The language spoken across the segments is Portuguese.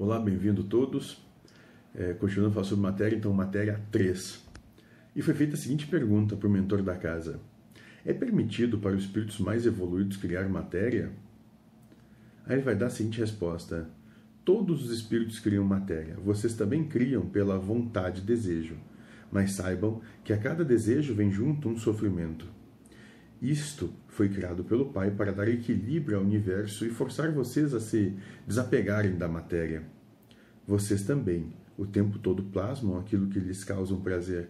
Olá, bem-vindo todos. É, continuando a falar sobre matéria, então, matéria 3. E foi feita a seguinte pergunta para o mentor da casa: É permitido para os espíritos mais evoluídos criar matéria? Aí ele vai dar a seguinte resposta: Todos os espíritos criam matéria. Vocês também criam pela vontade e desejo. Mas saibam que a cada desejo vem junto um sofrimento. Isto foi criado pelo Pai para dar equilíbrio ao universo e forçar vocês a se desapegarem da matéria. Vocês também, o tempo todo, plasmam aquilo que lhes causa um prazer.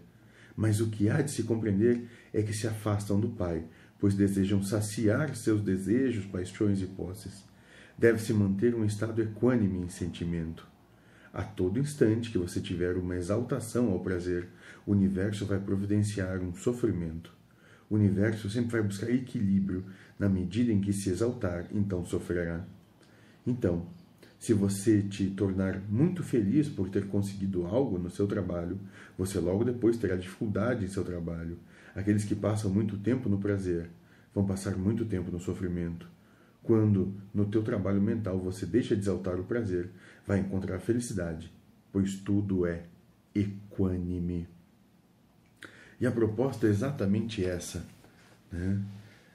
Mas o que há de se compreender é que se afastam do Pai, pois desejam saciar seus desejos, paixões e posses. Deve-se manter um estado equânime em sentimento. A todo instante que você tiver uma exaltação ao prazer, o universo vai providenciar um sofrimento. O universo sempre vai buscar equilíbrio na medida em que se exaltar, então sofrerá. Então, se você te tornar muito feliz por ter conseguido algo no seu trabalho, você logo depois terá dificuldade em seu trabalho. Aqueles que passam muito tempo no prazer vão passar muito tempo no sofrimento. Quando no teu trabalho mental você deixa de exaltar o prazer, vai encontrar felicidade, pois tudo é equânime. E a proposta é exatamente essa: né?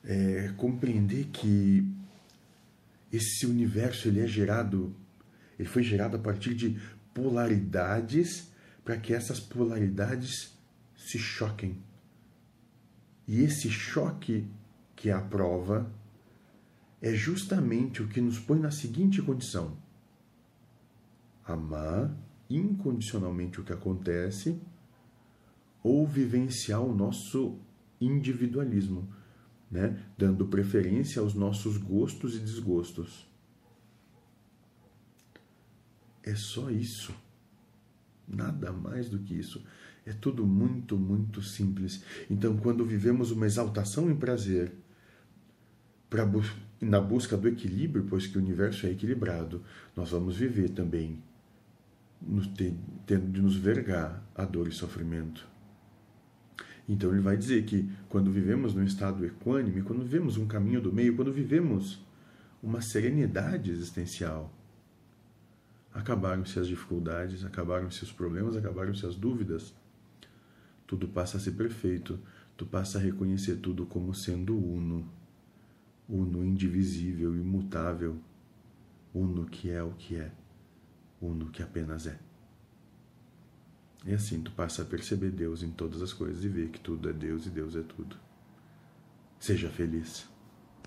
é compreender que esse universo ele é gerado, ele foi gerado a partir de polaridades para que essas polaridades se choquem. E esse choque que é a prova é justamente o que nos põe na seguinte condição: amar incondicionalmente o que acontece ou vivenciar o nosso individualismo, né? dando preferência aos nossos gostos e desgostos. É só isso. Nada mais do que isso. É tudo muito, muito simples. Então, quando vivemos uma exaltação em prazer, pra, na busca do equilíbrio, pois que o universo é equilibrado, nós vamos viver também tendo de nos vergar a dor e sofrimento. Então ele vai dizer que quando vivemos num estado equânime, quando vivemos um caminho do meio, quando vivemos uma serenidade existencial, acabaram-se as dificuldades, acabaram-se os problemas, acabaram-se as dúvidas. Tudo passa a ser perfeito, tu passa a reconhecer tudo como sendo uno, uno indivisível, imutável, uno que é o que é, uno que apenas é. E assim tu passa a perceber Deus em todas as coisas e ver que tudo é Deus e Deus é tudo. Seja feliz.